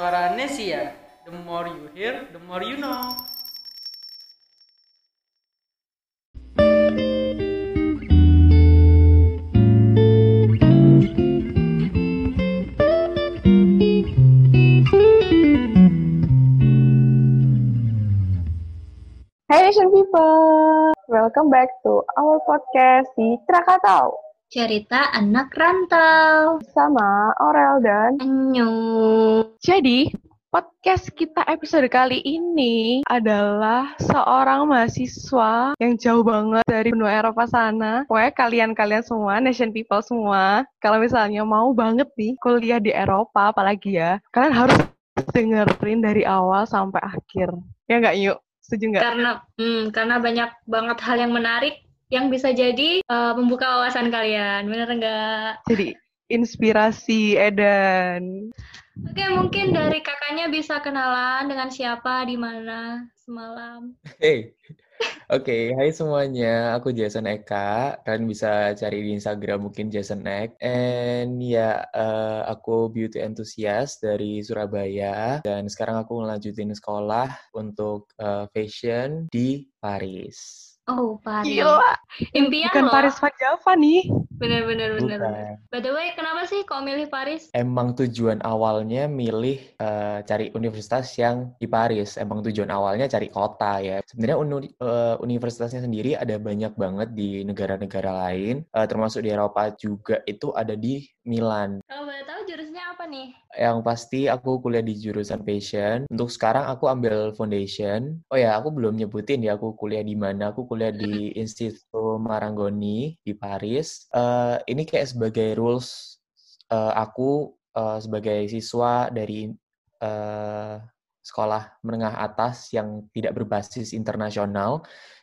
Suara Nesia. The more you hear, the more you know. Hey Nation People, welcome back to our podcast di Krakatau Cerita anak rantau. sama Aurel dan Annyeong. Jadi, podcast kita episode kali ini adalah seorang mahasiswa yang jauh banget dari benua Eropa sana. Pokoknya kalian-kalian semua, nation people semua, kalau misalnya mau banget nih kuliah di Eropa, apalagi ya, kalian harus dengerin dari awal sampai akhir. Ya nggak, yuk? Setuju nggak? Karena hmm, karena banyak banget hal yang menarik yang bisa jadi eh, membuka wawasan kalian. Bener nggak? Jadi, inspirasi Edan. Oke, mungkin dari kakaknya bisa kenalan dengan siapa, di mana semalam. Hey, oke, hai semuanya. Aku Jason Eka. Kalian bisa cari di Instagram mungkin Jason Ek. And ya, eh, aku beauty enthusiast dari Surabaya. Dan sekarang aku ngelanjutin sekolah untuk eh, fashion di Paris. Oh, Paris. Gila, Impian bukan loh. Paris Van Java nih. Bener, bener, bener. By the way, kenapa sih kok milih Paris? Emang tujuan awalnya milih eh, cari universitas yang di Paris. Emang tujuan awalnya cari kota ya. Sebenarnya unu- eh, universitasnya sendiri ada banyak banget di negara-negara lain, eh, termasuk di Eropa juga itu ada di Milan. Kalau boleh tahu jurusannya apa nih? Yang pasti aku kuliah di jurusan fashion. Untuk sekarang aku ambil foundation. Oh ya, aku belum nyebutin ya aku kuliah di mana. Aku kuliah di Instituto Marangoni di Paris. Eh, ini kayak sebagai rules eh, aku eh, sebagai siswa dari eh, sekolah menengah atas yang tidak berbasis internasional.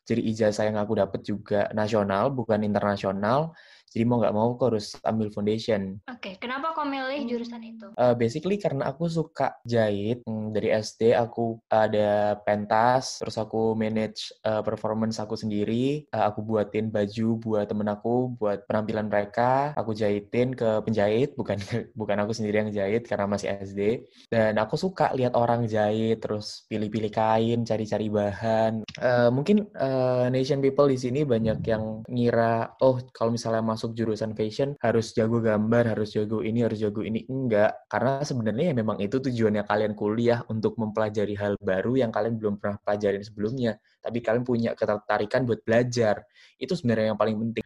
Jadi ijazah yang aku dapat juga nasional, bukan internasional. Jadi mau nggak mau aku harus ambil foundation. Oke, kenapa kok milih jurusan itu? Uh, basically karena aku suka jahit. Hmm, dari SD aku ada pentas terus aku manage uh, performance aku sendiri. Uh, aku buatin baju buat temen aku buat penampilan mereka. Aku jahitin ke penjahit bukan bukan aku sendiri yang jahit karena masih SD dan aku suka lihat orang jahit terus pilih-pilih kain cari-cari bahan. Uh, mungkin uh, nation people di sini banyak yang ngira oh kalau misalnya masuk jurusan fashion harus jago gambar harus jago ini harus jago ini. Enggak karena sebenarnya ya memang itu tujuannya kalian kuliah untuk mempelajari hal baru yang kalian belum pernah pelajarin sebelumnya. Tapi kalian punya ketertarikan buat belajar. Itu sebenarnya yang paling penting.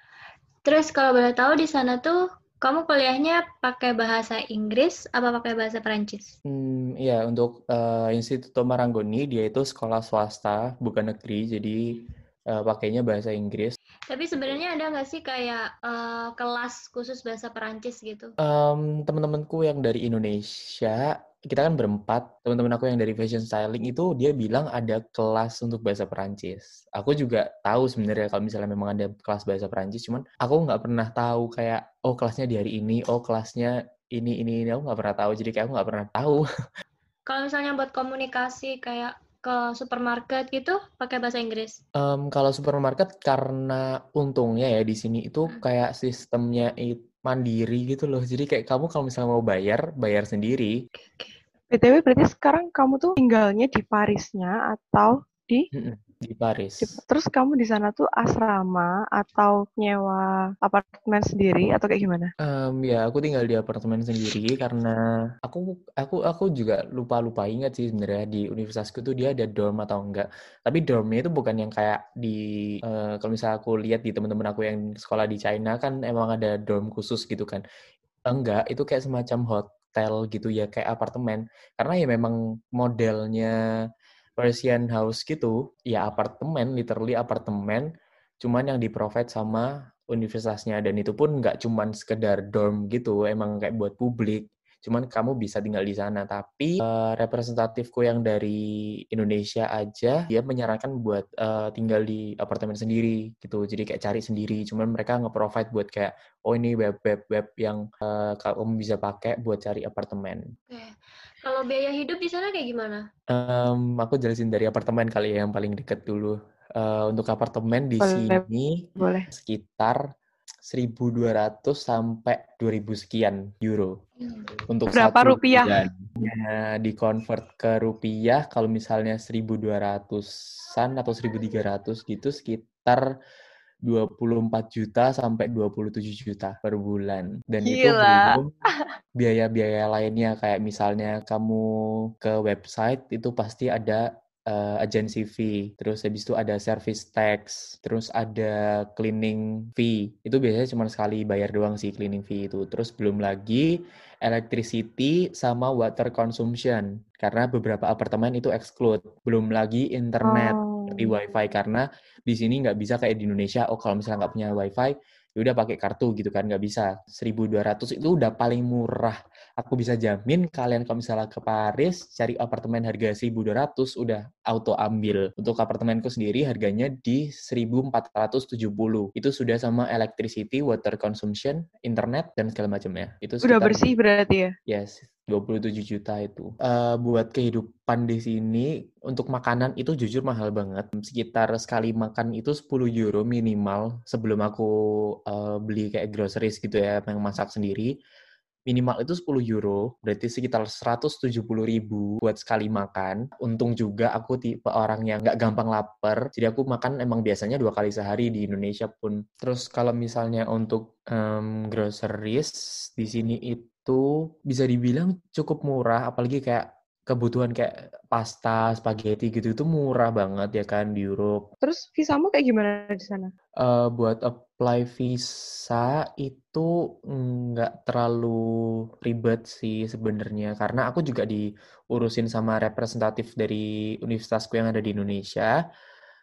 Terus kalau boleh tahu di sana tuh kamu kuliahnya pakai bahasa Inggris apa pakai bahasa Perancis? Hmm, iya untuk eh, Instituto Marangoni dia itu sekolah swasta bukan negeri. Jadi eh, pakainya bahasa Inggris Tapi sebenarnya ada nggak sih kayak eh, kelas khusus bahasa Perancis gitu? Em, teman-temanku yang dari Indonesia, kita kan berempat. Teman-teman aku yang dari fashion styling itu dia bilang ada kelas untuk bahasa Perancis. Aku juga tahu sebenarnya kalau misalnya memang ada kelas bahasa Perancis, cuman aku nggak pernah tahu kayak oh kelasnya di hari ini, oh kelasnya ini ini ini aku nggak pernah tahu. Jadi kayak aku nggak pernah tahu. Kalau misalnya buat komunikasi kayak ke supermarket gitu pakai bahasa Inggris. Em, kalau supermarket karena untungnya ya di sini itu kayak sistemnya itu mandiri gitu loh. Jadi kayak kamu kalau misalnya mau bayar, bayar sendiri. BTW berarti sekarang kamu tuh tinggalnya di Parisnya atau di, di Paris. terus kamu di sana tuh asrama atau nyewa apartemen sendiri atau kayak gimana? Em, ya, aku tinggal di apartemen sendiri karena aku aku aku juga lupa-lupa ingat sih sebenarnya di universitasku tuh dia ada dorm atau enggak. Tapi dormnya itu bukan yang kayak di eh, kalau misalnya aku lihat di teman-teman aku yang sekolah di China kan emang ada dorm khusus gitu kan. Enggak, itu kayak semacam hotel gitu ya, kayak apartemen. Karena ya memang modelnya Persian house gitu, ya apartemen, literally apartemen, cuman yang di-provide sama universitasnya. Dan itu pun nggak cuman sekedar dorm gitu emang kayak buat publik cuman kamu bisa tinggal di sana tapi eh, representatifku yang dari Indonesia aja dia menyarankan buat eh, tinggal di apartemen sendiri gitu jadi kayak cari sendiri cuman mereka nge-provide buat kayak oh ini web web web yang eh, kamu bisa pakai buat cari apartemen Oke. Kalau biaya hidup di sana kayak gimana? Em, aku jelasin dari apartemen kali ya yang paling deket dulu Eh, untuk apartemen di Boleh. sini Boleh. sekitar 1.200 sampai 2.000 sekian euro untuk Berapa satu rupiah? bulan. misalnya di-convert ke rupiah, kalau misalnya 1.200-an atau 1.300 gitu, sekitar 24 juta sampai 27 juta per bulan. Dan itu Gila. belum biaya-biaya lainnya kayak misalnya kamu ke website itu pasti ada uh, agency fee, terus habis itu ada service tax, terus ada cleaning fee. Itu biasanya cuma sekali bayar doang sih cleaning fee itu. Terus belum lagi electricity sama water consumption karena beberapa apartemen itu exclude. Belum lagi internet Oh. seperti wifi karena di sini nggak bisa kayak di Indonesia. Oh kalau misalnya nggak punya wifi, ya udah pakai kartu gitu kan nggak bisa. 1.200 itu udah paling murah. Aku bisa jamin kalian kalau misalnya ke Paris cari apartemen harga 1.200 udah auto ambil. Untuk apartemenku sendiri harganya di 1.470. Itu sudah sama electricity, water consumption, internet dan segala macamnya. Itu Udah sekitar bersih berarti ya? Yes, 27 juta itu. Eh, buat kehidupan di sini, untuk makanan itu jujur mahal banget. Sekitar sekali makan itu 10 euro minimal sebelum aku eh, beli kayak groceries gitu ya, yang masak sendiri. Minimal itu 10 euro, berarti sekitar 170 ribu buat sekali makan. Untung juga aku tipe orang yang nggak gampang lapar, jadi aku makan emang biasanya dua kali sehari di Indonesia pun. Terus kalau misalnya untuk em, groceries di sini itu bisa dibilang cukup murah, apalagi kayak kebutuhan kayak pasta, spaghetti gitu itu murah banget ya kan di Europe. Terus visamu kayak gimana di sana? Eh, buat apply visa itu nggak terlalu ribet sih sebenarnya karena aku juga diurusin sama representatif dari universitasku yang ada di Indonesia.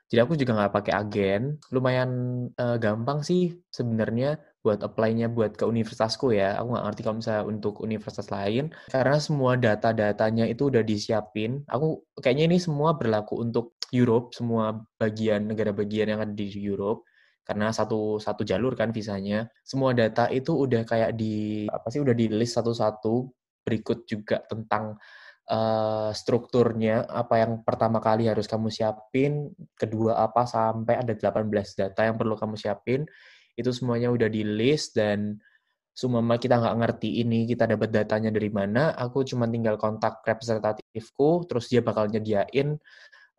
Jadi aku juga nggak pakai agen. Lumayan eh, gampang sih sebenarnya buat apply-nya buat ke universitasku ya. Aku nggak ngerti kalau misalnya untuk universitas lain karena semua data-datanya itu udah disiapin. Aku kayaknya ini semua berlaku untuk Europe, semua bagian negara bagian yang ada di Europe karena satu satu jalur kan visanya. Semua data itu udah kayak di apa sih udah di list satu-satu. Berikut juga tentang eh, strukturnya apa yang pertama kali harus kamu siapin, kedua apa sampai ada 18 data yang perlu kamu siapin. Itu semuanya udah di list dan sumama kita nggak ngerti ini kita dapat datanya dari mana, aku cuma tinggal kontak representatifku, terus dia bakal nyediain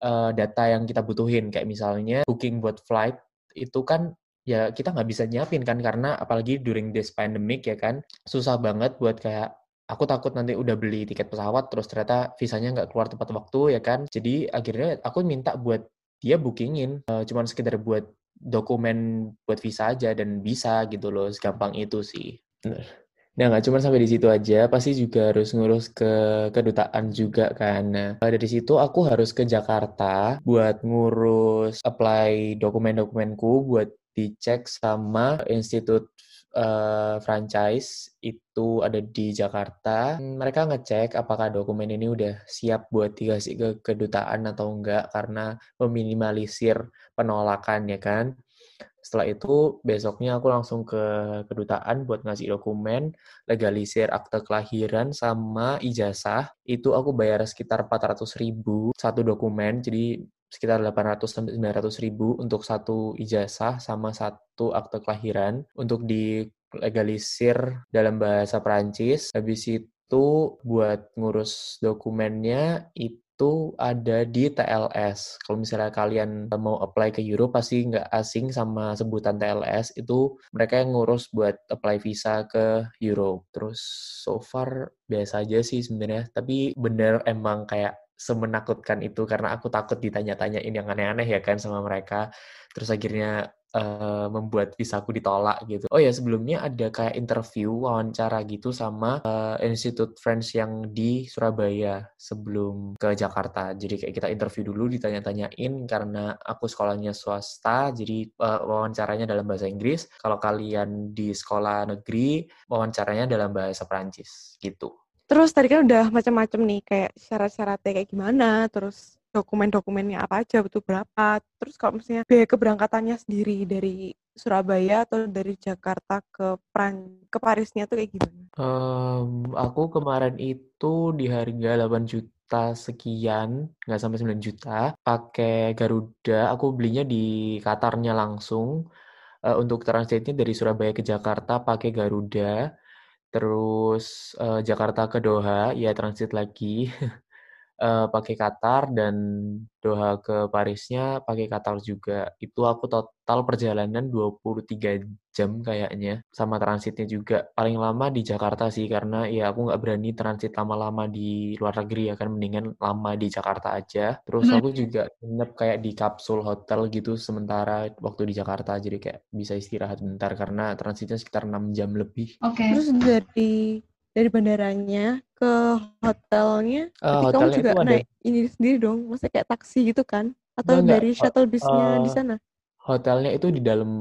eh, data yang kita butuhin. Kayak misalnya booking buat flight itu kan ya kita nggak bisa nyiapin kan karena apalagi during this pandemic ya kan susah banget buat kayak aku takut nanti udah beli tiket pesawat terus ternyata visanya nggak keluar tepat waktu ya kan. Jadi akhirnya aku minta buat dia bookingin eh, cuman sekedar buat dokumen buat visa aja dan bisa gitu loh segampang itu sih Bener. Nah, nggak cuma sampai di situ aja, pasti juga harus ngurus ke kedutaan juga kan. Nah, dari situ aku harus ke Jakarta buat ngurus apply dokumen-dokumenku buat dicek sama institut eh, franchise itu ada di Jakarta. Mereka ngecek apakah dokumen ini udah siap buat dikasih ke kedutaan atau enggak karena meminimalisir penolakan ya kan. Setelah itu, besoknya aku langsung ke kedutaan buat ngasih dokumen, legalisir akte kelahiran sama ijazah. Itu aku bayar sekitar 400 ribu satu dokumen, jadi sekitar 800 sampai 900 ribu untuk satu ijazah sama satu akte kelahiran untuk dilegalisir dalam bahasa Perancis. Habis itu buat ngurus dokumennya itu ada di TLS. Kalau misalnya kalian mau apply ke Europe pasti nggak asing sama sebutan TLS. Itu mereka yang ngurus buat apply visa ke Europe. Terus so far biasa aja sih sebenarnya. Tapi bener emang kayak semenakutkan itu karena aku takut ditanya-tanyain yang aneh-aneh ya kan sama mereka. Terus akhirnya uh, membuat visaku ditolak gitu. Oh ya sebelumnya ada kayak interview wawancara gitu sama uh, Institut French yang di Surabaya sebelum ke Jakarta. Jadi kayak kita interview dulu ditanya-tanyain karena aku sekolahnya swasta jadi uh, wawancaranya dalam bahasa Inggris. Kalau kalian di sekolah negeri wawancaranya dalam bahasa Perancis gitu. Terus tadi kan udah macam-macam nih kayak syarat-syaratnya kayak gimana, terus dokumen-dokumennya apa aja butuh berapa. Terus kalau misalnya biaya keberangkatannya sendiri dari Surabaya atau dari Jakarta ke Pran ke Parisnya tuh kayak gimana? Um, aku kemarin itu di harga 8 juta sekian, nggak sampai 9 juta, pakai Garuda. Aku belinya di Qatarnya langsung. Uh, untuk translate-nya dari Surabaya ke Jakarta pakai Garuda. Terus uh, Jakarta ke Doha, ya transit lagi. uh, pakai Qatar dan Doha ke Parisnya pakai Qatar juga. Itu aku total perjalanan 23 jam kayaknya. Sama transitnya juga. Paling lama di Jakarta sih, karena ya aku nggak berani transit lama-lama di luar negeri ya kan. Mendingan lama di Jakarta aja. Terus hmm. aku juga nginep kayak di kapsul hotel gitu sementara waktu di Jakarta. Jadi kayak bisa istirahat bentar karena transitnya sekitar 6 jam lebih. Oke. Okay. Terus dari dari bandaranya ke hotelnya, uh, kamu juga naik ada... ini sendiri dong, maksudnya kayak taksi gitu kan? Atau enggak, dari shuttle busnya uh, di sana? Hotelnya itu di dalam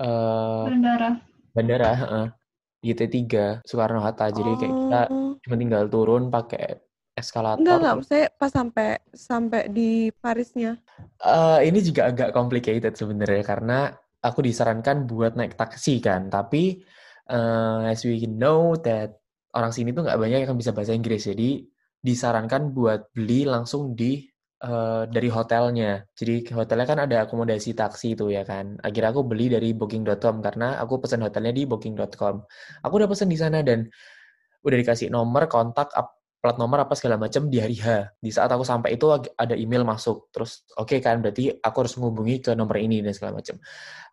uh, bandara. Bandara, uh, di T3 Soekarno Hatta. Jadi kayak kita oh. cuma tinggal turun pakai eskalator. Enggak, enggak. Maksudnya pas sampai sampai di Parisnya. Uh, ini juga agak complicated sebenarnya karena aku disarankan buat naik taksi kan. Tapi uh, as we know that orang sini tuh nggak banyak yang bisa bahasa Inggris. Jadi disarankan buat beli langsung di uh, dari hotelnya. Jadi hotelnya kan ada akomodasi taksi itu ya kan. Akhirnya aku beli dari booking.com karena aku pesan hotelnya di booking.com aku udah pesan di sana dan udah dikasih nomor kontak plat nomor apa segala macam di hari H. Di saat aku sampai itu ada email masuk. Terus oke okay kan berarti aku harus menghubungi ke nomor ini dan segala macam.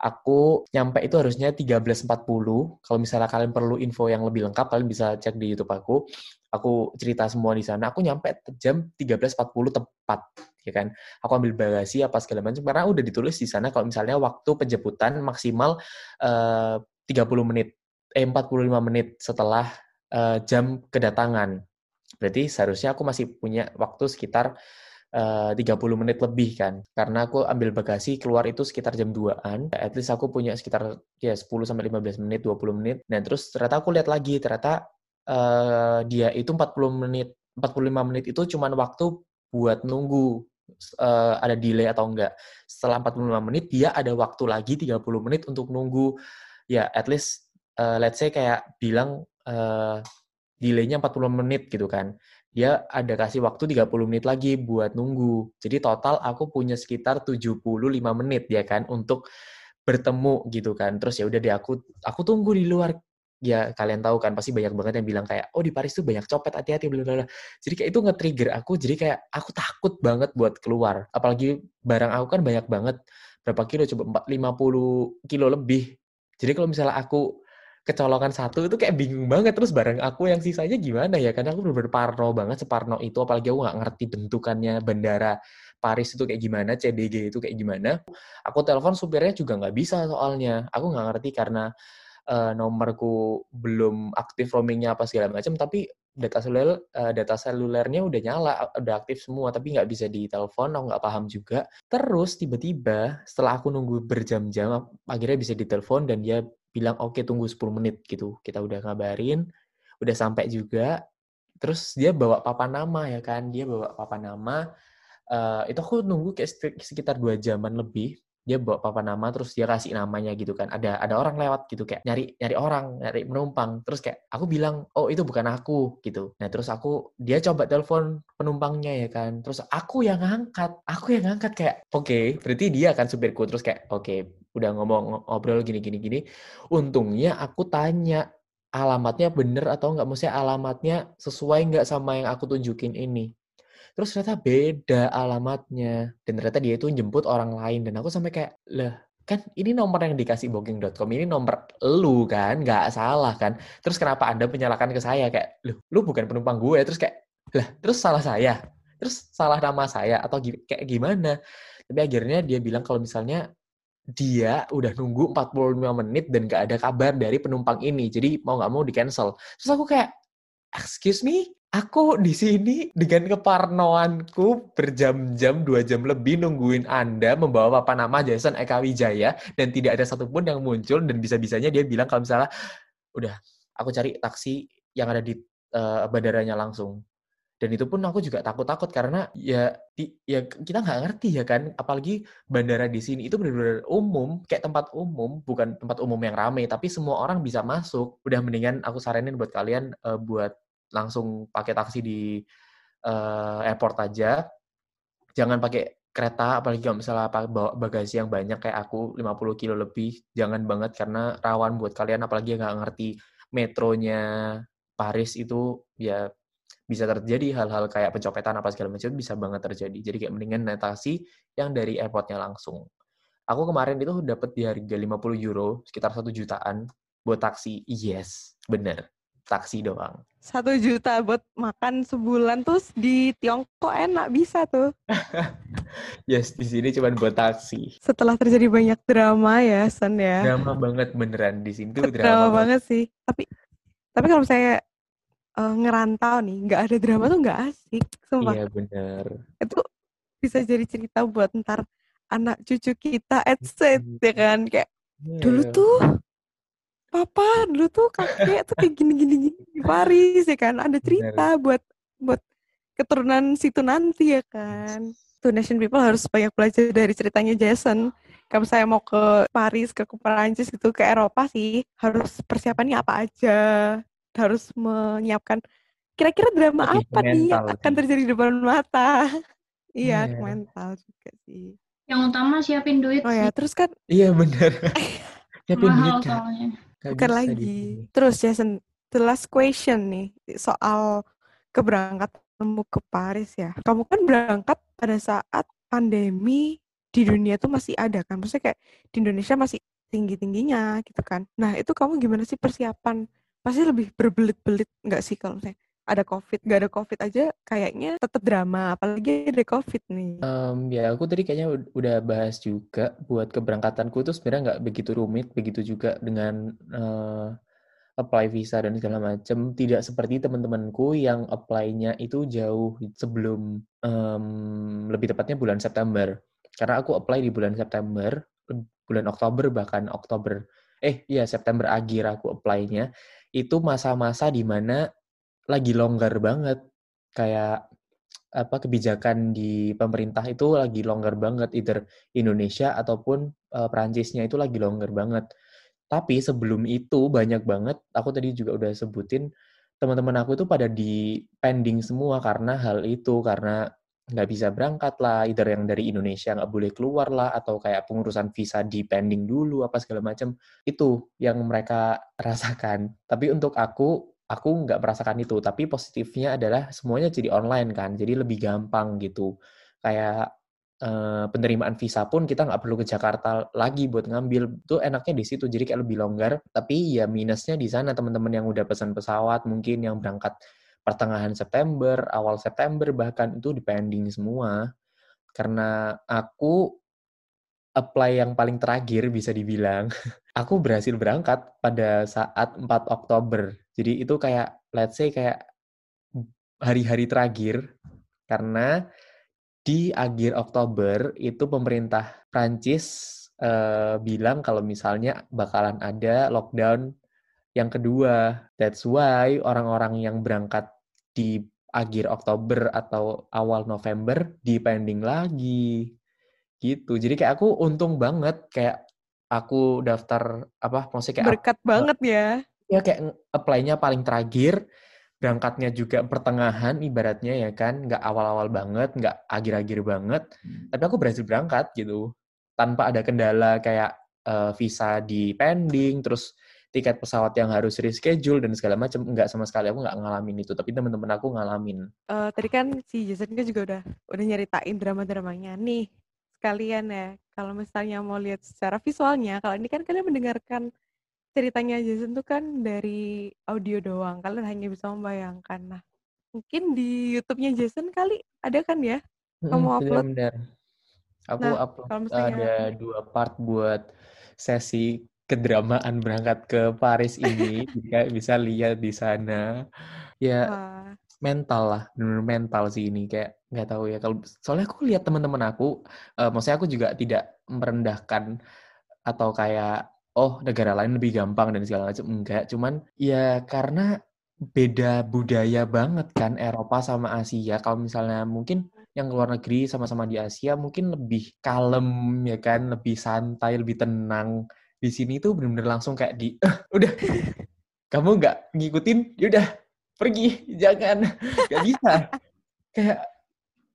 Aku nyampe itu harusnya 13.40. Kalau misalnya kalian perlu info yang lebih lengkap kalian bisa cek di YouTube aku. Aku cerita semua di sana. Aku nyampe jam 13.40 tepat ya kan. Aku ambil bagasi apa segala macam karena udah ditulis di sana kalau misalnya waktu penjemputan maksimal uh, 30 menit eh 45 menit setelah uh, jam kedatangan Berarti seharusnya aku masih punya waktu sekitar eh, uh, 30 menit lebih kan. Karena aku ambil bagasi keluar itu sekitar jam 2-an. At least aku punya sekitar ya 10 sampai 15 menit, 20 menit. Dan terus ternyata aku lihat lagi ternyata uh, dia itu 40 menit 45 menit itu cuma waktu buat nunggu uh, ada delay atau enggak. Setelah 45 menit dia ada waktu lagi 30 menit untuk nunggu ya at least uh, let's say kayak bilang uh, delaynya 40 menit gitu kan. Dia ada kasih waktu 30 menit lagi buat nunggu. Jadi total aku punya sekitar 75 menit ya kan untuk bertemu gitu kan. Terus ya udah deh aku aku tunggu di luar. Ya kalian tahu kan pasti banyak banget yang bilang kayak oh di Paris tuh banyak copet hati-hati bla bla Jadi kayak itu nge-trigger aku. Jadi kayak aku takut banget buat keluar. Apalagi barang aku kan banyak banget. Berapa kilo coba 50 kilo lebih. Jadi kalau misalnya aku kecolongan satu itu kayak bingung banget. Terus bareng aku yang sisanya gimana ya? Karena aku bener-bener parno banget separno itu. Apalagi aku nggak ngerti bentukannya bandara Paris itu kayak gimana CDG itu kayak gimana. Aku telepon supirnya juga nggak bisa soalnya. Aku nggak ngerti karena uh, nomorku belum aktif roamingnya apa segala macam tapi data seluler uh, data selulernya udah nyala udah aktif semua tapi nggak bisa ditelepon aku nggak paham juga. Terus tiba-tiba setelah aku nunggu berjam-jam akhirnya bisa ditelepon dan dia bilang oke okay, tunggu 10 menit gitu. Kita udah ngabarin, udah sampai juga. Terus dia bawa papa nama ya kan, dia bawa papa nama. Uh, itu aku nunggu kayak sekitar dua jaman lebih. Dia bawa papa nama, terus dia kasih namanya gitu kan. Ada ada orang lewat gitu kayak nyari nyari orang, nyari penumpang. Terus kayak aku bilang, oh itu bukan aku gitu. Nah terus aku dia coba telepon penumpangnya ya kan. Terus aku yang ngangkat, aku yang ngangkat kayak oke, okay, berarti dia kan supirku. Terus kayak oke, okay, udah ngomong ngobrol gini gini gini untungnya aku tanya alamatnya bener atau nggak? Maksudnya alamatnya sesuai nggak sama yang aku tunjukin ini? Terus ternyata beda alamatnya. Dan ternyata dia itu jemput orang lain. Dan aku sampai kayak lah kan ini nomor yang dikasih booking.com ini nomor lu kan? Nggak salah kan? Terus kenapa anda menyalahkan ke saya? Kayak lu lu bukan penumpang gue. Terus kayak lah terus salah saya? Terus salah nama saya? Atau kayak gimana? Tapi akhirnya dia bilang kalau misalnya dia udah nunggu 45 menit dan gak ada kabar dari penumpang ini. Jadi mau gak mau di cancel. Terus aku kayak, excuse me, aku di sini dengan keparnoanku berjam-jam, dua jam lebih nungguin Anda membawa apa nama Jason Eka Wijaya dan tidak ada satupun yang muncul dan bisa-bisanya dia bilang kalau misalnya, udah, aku cari taksi yang ada di uh, bandaranya langsung dan itu pun aku juga takut-takut karena ya di, ya kita nggak ngerti ya kan apalagi bandara di sini itu benar-benar umum kayak tempat umum bukan tempat umum yang ramai tapi semua orang bisa masuk. Udah mendingan aku saranin buat kalian uh, buat langsung pakai taksi di uh, airport aja. Jangan pakai kereta apalagi kalau misalnya bawa bagasi yang banyak kayak aku 50 kilo lebih jangan banget karena rawan buat kalian apalagi nggak ngerti metronya Paris itu ya bisa terjadi hal-hal kayak pencopetan apa segala macam bisa banget terjadi. Jadi kayak mendingan naik taksi yang dari airportnya langsung. Aku kemarin itu dapat di harga 50 euro, sekitar satu jutaan buat taksi. Yes, bener. Taksi doang. Satu juta buat makan sebulan terus di Tiongkok enak bisa tuh. yes, di sini cuma buat taksi. Setelah terjadi banyak drama ya, Sen ya. Drama banget beneran di sini tuh drama, drama banget sih. Tapi tapi kalau saya uh, ngerantau nih, nggak ada drama tuh nggak asik, sumpah. Iya bener. Itu bisa jadi cerita buat ntar anak cucu kita, etc. ya kan kayak yeah. dulu tuh papa dulu tuh kakek tuh kayak gini-gini gini di Paris ya kan ada cerita Bener. buat buat keturunan situ nanti ya kan tuh Nation People harus banyak belajar dari ceritanya Jason kalau saya mau ke Paris ke Perancis gitu ke Eropa sih harus persiapannya apa aja harus menyiapkan kira-kira drama Lebih apa nih yang akan terjadi di depan mata iya yeah. mental juga sih yang utama siapin duit oh ya terus kan iya benar siapin Mahal duit kan Bukan lagi. Terus Jason, the last question nih soal keberangkatanmu ke Paris ya. Kamu kan berangkat pada saat pandemi di dunia tuh masih ada kan. Maksudnya kayak di Indonesia masih tinggi-tingginya gitu kan. Nah itu kamu gimana sih persiapan? Pasti lebih berbelit-belit nggak sih kalau misalnya ada covid? Gak ada covid aja kayaknya tetap drama apalagi ada covid nih. Um, ya aku tadi kayaknya udah bahas juga buat keberangkatanku itu sebenarnya nggak begitu rumit begitu juga dengan uh, apply visa dan segala macam tidak seperti teman-temanku yang apply-nya itu jauh sebelum um, lebih tepatnya bulan September. Karena aku apply di bulan September bulan Oktober bahkan Oktober eh iya September akhir aku apply-nya itu masa-masa di mana lagi longgar banget. Kayak apa kebijakan di pemerintah itu lagi longgar banget either Indonesia ataupun uh, Perancisnya itu lagi longgar banget. Tapi sebelum itu banyak banget aku tadi juga udah sebutin teman-teman aku itu pada di pending semua karena hal itu karena nggak bisa berangkat lah, either yang dari Indonesia nggak boleh keluar lah, atau kayak pengurusan visa di pending dulu, apa segala macam. Itu yang mereka rasakan. Tapi untuk aku, aku nggak merasakan itu tapi positifnya adalah semuanya jadi online kan jadi lebih gampang gitu kayak eh, penerimaan visa pun kita nggak perlu ke Jakarta lagi buat ngambil tuh enaknya di situ jadi kayak lebih longgar tapi ya minusnya di sana teman-teman yang udah pesan pesawat mungkin yang berangkat pertengahan September awal September bahkan itu depending semua. Karena aku apply yang paling terakhir bisa dibilang. Aku berhasil berangkat pada saat 4 Oktober. Jadi itu kayak let's say kayak hari-hari terakhir. Karena di akhir Oktober itu pemerintah Prancis uh, bilang kalau misalnya bakalan ada lockdown yang kedua. That's why orang-orang yang berangkat di akhir Oktober atau awal November dipending lagi. Gitu. Jadi kayak aku untung banget kayak aku daftar apa maksudnya kayak berkat aku, banget ya ya kayak apply-nya paling terakhir, berangkatnya juga pertengahan ibaratnya ya kan, nggak awal-awal banget, nggak akhir-akhir banget, hmm. tapi aku berhasil berangkat gitu, tanpa ada kendala kayak uh, visa di pending, terus tiket pesawat yang harus reschedule dan segala macam nggak sama sekali aku nggak ngalamin itu tapi teman-teman aku ngalamin uh, tadi kan si Jason kan juga udah udah nyeritain drama-dramanya nih sekalian ya kalau misalnya mau lihat secara visualnya kalau ini kan kalian mendengarkan ceritanya Jason tuh kan dari audio doang. Kalian hanya bisa membayangkan. Nah, mungkin di YouTube-nya Jason kali ada kan ya? Kamu hmm, upload. Benar. Aku nah, upload ada dua part buat sesi kedramaan berangkat ke Paris ini. Jika bisa lihat di sana. Ya Wah. mental lah, benar mental sih ini kayak nggak tahu ya kalau soalnya aku lihat teman-teman aku, uh, maksudnya aku juga tidak merendahkan atau kayak oh negara lain lebih gampang dan segala macam enggak cuman ya karena beda budaya banget kan Eropa sama Asia kalau misalnya mungkin yang luar negeri sama-sama di Asia mungkin lebih kalem ya kan lebih santai lebih tenang di sini tuh bener-bener langsung kayak di eh, udah kamu nggak ngikutin? Yaudah pergi jangan. Nggak bisa. Kayak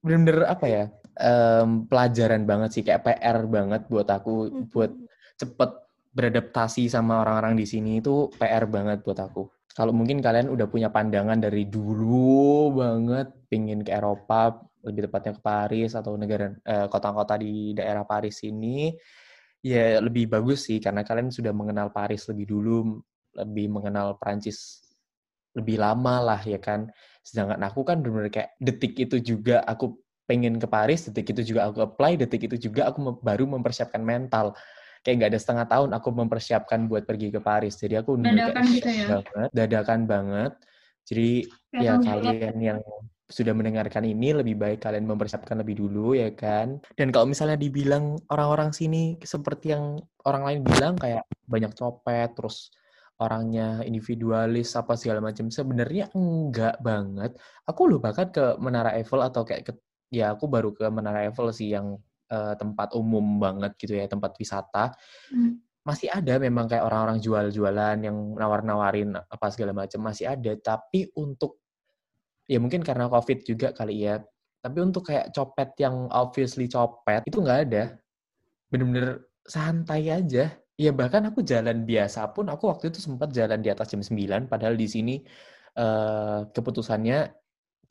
bener-bener apa ya um, pelajaran banget sih kayak PR banget buat aku buat cepet beradaptasi sama orang-orang di sini itu PR banget buat aku. Kalau mungkin kalian udah punya pandangan dari dulu banget pingin ke Eropa, lebih tepatnya ke Paris atau negara eh, kota-kota di daerah Paris ini, ya lebih bagus sih karena kalian sudah mengenal Paris lebih dulu, lebih mengenal Prancis lebih lama lah ya kan. Sedangkan aku kan benar-benar kayak detik itu juga aku pengen ke Paris, detik itu juga aku apply, detik itu juga aku baru mempersiapkan mental kayak nggak ada setengah tahun aku mempersiapkan buat pergi ke Paris. Jadi aku dadakan gitu ya. banget, dadakan banget. Jadi kayak ya kalian yang sudah mendengarkan ini lebih baik kalian mempersiapkan lebih dulu ya kan. Dan kalau misalnya dibilang orang-orang sini seperti yang orang lain bilang kayak banyak copet terus orangnya individualis apa segala macam sebenarnya enggak banget. Aku loh bahkan ke Menara Eiffel atau kayak ke, ya aku baru ke Menara Eiffel sih yang uh, tempat umum banget gitu ya, tempat wisata. Hmm. Masih ada memang kayak orang-orang jual-jualan yang nawar-nawarin apa segala macam masih ada, tapi untuk ya mungkin karena Covid juga kali ya. Tapi untuk kayak copet yang obviously copet itu nggak ada. Bener-bener santai aja. Ya bahkan aku jalan biasa pun aku waktu itu sempat jalan di atas jam 9 padahal di sini uh, keputusannya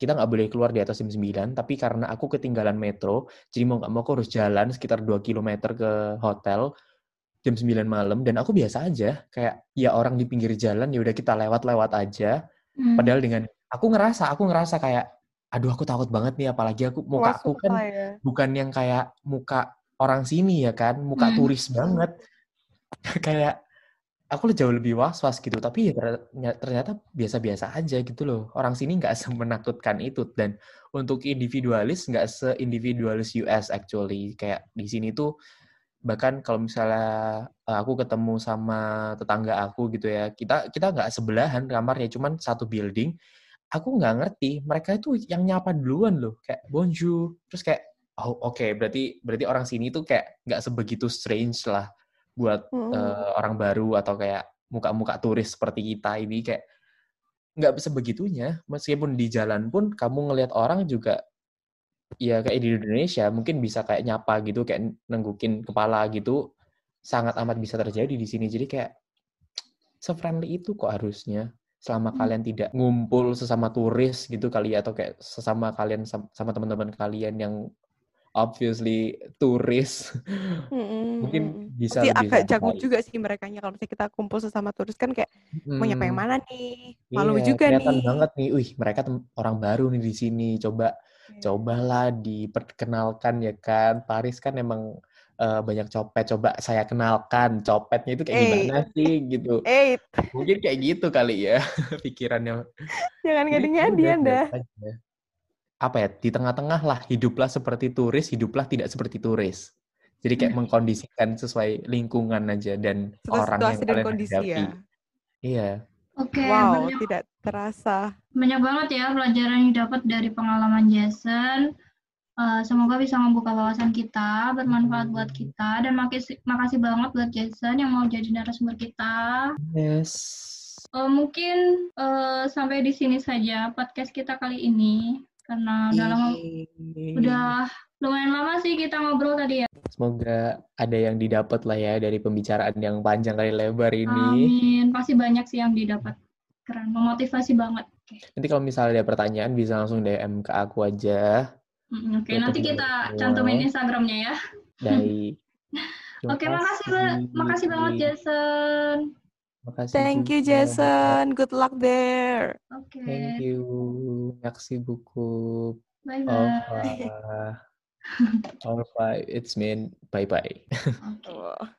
kita nggak boleh keluar di atas jam 9, tapi karena aku ketinggalan metro, jadi mau nggak mau aku harus jalan sekitar 2 km ke hotel jam 9 malam, dan aku biasa aja, kayak ya orang di pinggir jalan, ya udah kita lewat-lewat aja, hmm. padahal dengan, aku ngerasa, aku ngerasa kayak, aduh aku takut banget nih, apalagi aku, muka aku kan ya. bukan yang kayak muka orang sini ya kan, muka hmm. turis banget, kayak aku jauh lebih was-was gitu tapi ya ternyata biasa-biasa aja gitu loh orang sini nggak semenakutkan itu dan untuk individualis nggak seindividualis US actually kayak di sini tuh bahkan kalau misalnya eh, aku ketemu sama tetangga aku gitu ya kita kita nggak sebelahan kamarnya cuman satu building aku nggak ngerti mereka itu yang nyapa duluan loh kayak bonjour. Terus kayak oh oke okay, berarti berarti orang sini tuh kayak nggak sebegitu strange lah buat hmm. uh, orang baru atau kayak muka-muka turis seperti kita ini kayak nggak bisa begitunya meskipun di jalan pun kamu ngelihat orang juga ya kayak di Indonesia mungkin bisa kayak nyapa gitu kayak nenggukin kepala gitu. Sangat amat bisa terjadi di sini. Jadi kayak sefriendly itu kok harusnya selama hmm. kalian tidak ngumpul sesama turis gitu kali ya atau kayak sesama kalian sama teman-teman kalian yang obviously turis mm-hmm. mungkin bisa Pasti agak jago juga sih mereka kalau misalnya kita kumpul sesama turis kan kayak mm. mau nyapa yang mana nih malu iya, juga kelihatan nih banget nih wih mereka orang baru nih di sini coba yeah. cobalah diperkenalkan ya kan Paris kan emang uh, banyak copet coba saya kenalkan copetnya itu kayak Eight. gimana sih gitu. Eight. mungkin kayak gitu kali ya pikirannya. Jangan ngadi-ngadi anda apa ya di tengah-tengah lah hiduplah seperti turis hiduplah tidak seperti turis. Jadi kayak hmm. mengkondisikan sesuai lingkungan aja dan Setelah orang yang kalian kondisi hadapi. ya? iya. Oke okay, wow banyak, tidak terasa. banyak banget ya pelajaran yang dapat dari pengalaman Jason uh, semoga bisa membuka wawasan kita bermanfaat hmm. buat kita dan makasih makasih banget buat Jason yang mau jadi narasumber kita yes uh, mungkin uh, sampai di sini saja podcast kita kali ini karena udah lama udah lumayan lama sih kita ngobrol tadi ya. Semoga ada yang didapat lah ya dari pembicaraan yang panjang kali lebar ini. Amin, pasti banyak sih yang didapat. Keren, memotivasi banget. Nanti kalau misalnya ada pertanyaan bisa langsung DM ke aku aja. Oke, okay, nanti kita cantumin Instagramnya ya. Baik. Oke, okay, makasih, makasih banget Jason. Makasih Thank juga. you Jason. Good luck there. Oke. Okay. Thank you. Merci beaucoup. Bye bye. Au revoir. It's mean bye bye. Okay.